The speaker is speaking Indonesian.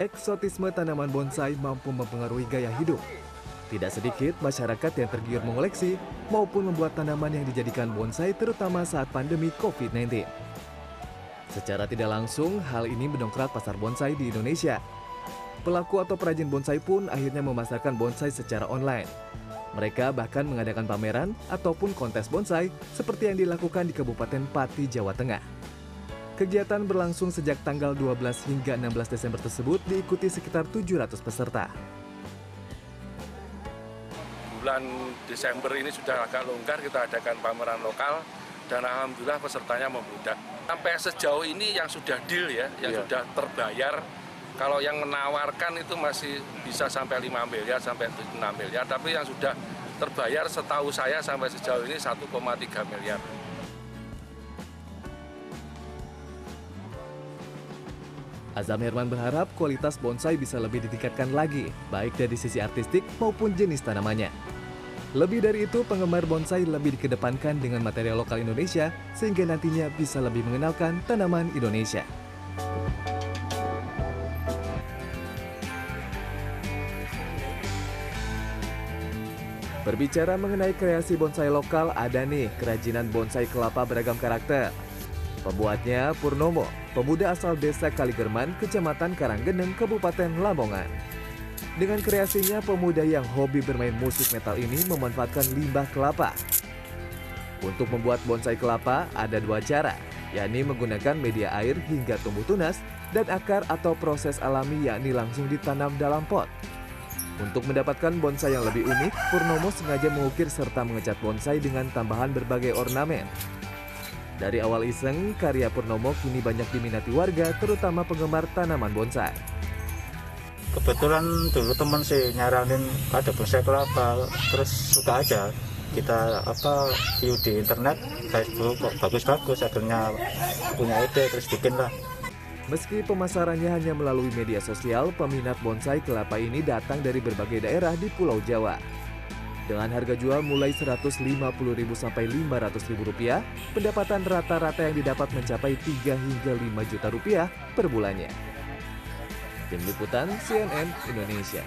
Eksotisme tanaman bonsai mampu mempengaruhi gaya hidup. Tidak sedikit masyarakat yang tergiur mengoleksi maupun membuat tanaman yang dijadikan bonsai terutama saat pandemi COVID-19. Secara tidak langsung, hal ini mendongkrak pasar bonsai di Indonesia. Pelaku atau perajin bonsai pun akhirnya memasarkan bonsai secara online. Mereka bahkan mengadakan pameran ataupun kontes bonsai seperti yang dilakukan di Kabupaten Pati, Jawa Tengah. Kegiatan berlangsung sejak tanggal 12 hingga 16 Desember tersebut diikuti sekitar 700 peserta. Bulan Desember ini sudah agak longgar, kita adakan pameran lokal dan alhamdulillah pesertanya membludak. Sampai sejauh ini yang sudah deal ya, yang Iya. sudah terbayar, kalau yang menawarkan itu masih bisa sampai 5 miliar, sampai 6 miliar, tapi yang sudah terbayar setahu saya sampai sejauh ini 1,3 miliar. Azam Herman berharap kualitas bonsai bisa lebih ditingkatkan lagi, baik dari sisi artistik maupun jenis tanamannya. Lebih dari itu, penggemar bonsai lebih dikedepankan dengan material lokal Indonesia sehingga nantinya bisa lebih mengenalkan tanaman Indonesia. Berbicara mengenai kreasi bonsai lokal, ada nih kerajinan bonsai kelapa beragam karakter. Pembuatnya Purnomo, pemuda asal desa Kaligerman, kecamatan Karanggeneng, Kabupaten Lamongan. Dengan kreasinya, pemuda yang hobi bermain musik metal ini memanfaatkan limbah kelapa. Untuk membuat bonsai kelapa, ada dua cara, yakni menggunakan media air hingga tumbuh tunas, dan akar atau proses alami yakni langsung ditanam dalam pot. Untuk mendapatkan bonsai yang lebih unik, Purnomo sengaja mengukir serta mengecat bonsai dengan tambahan berbagai ornamen. Dari awal iseng, karya Purnomo kini banyak diminati warga, terutama penggemar tanaman bonsai. kebetulan dulu teman sih nyaranin ada bonsai kelapa terus suka aja kita apa view di internet Facebook kok bagus-bagus akhirnya punya ide terus bikin lah Meski pemasarannya hanya melalui media sosial, peminat bonsai kelapa ini datang dari berbagai daerah di Pulau Jawa. Dengan harga jual mulai Rp150.000 sampai Rp500.000 rupiah, pendapatan rata-rata yang didapat mencapai 3 hingga 5 juta rupiah per bulannya. Tim Liputan CNN Indonesia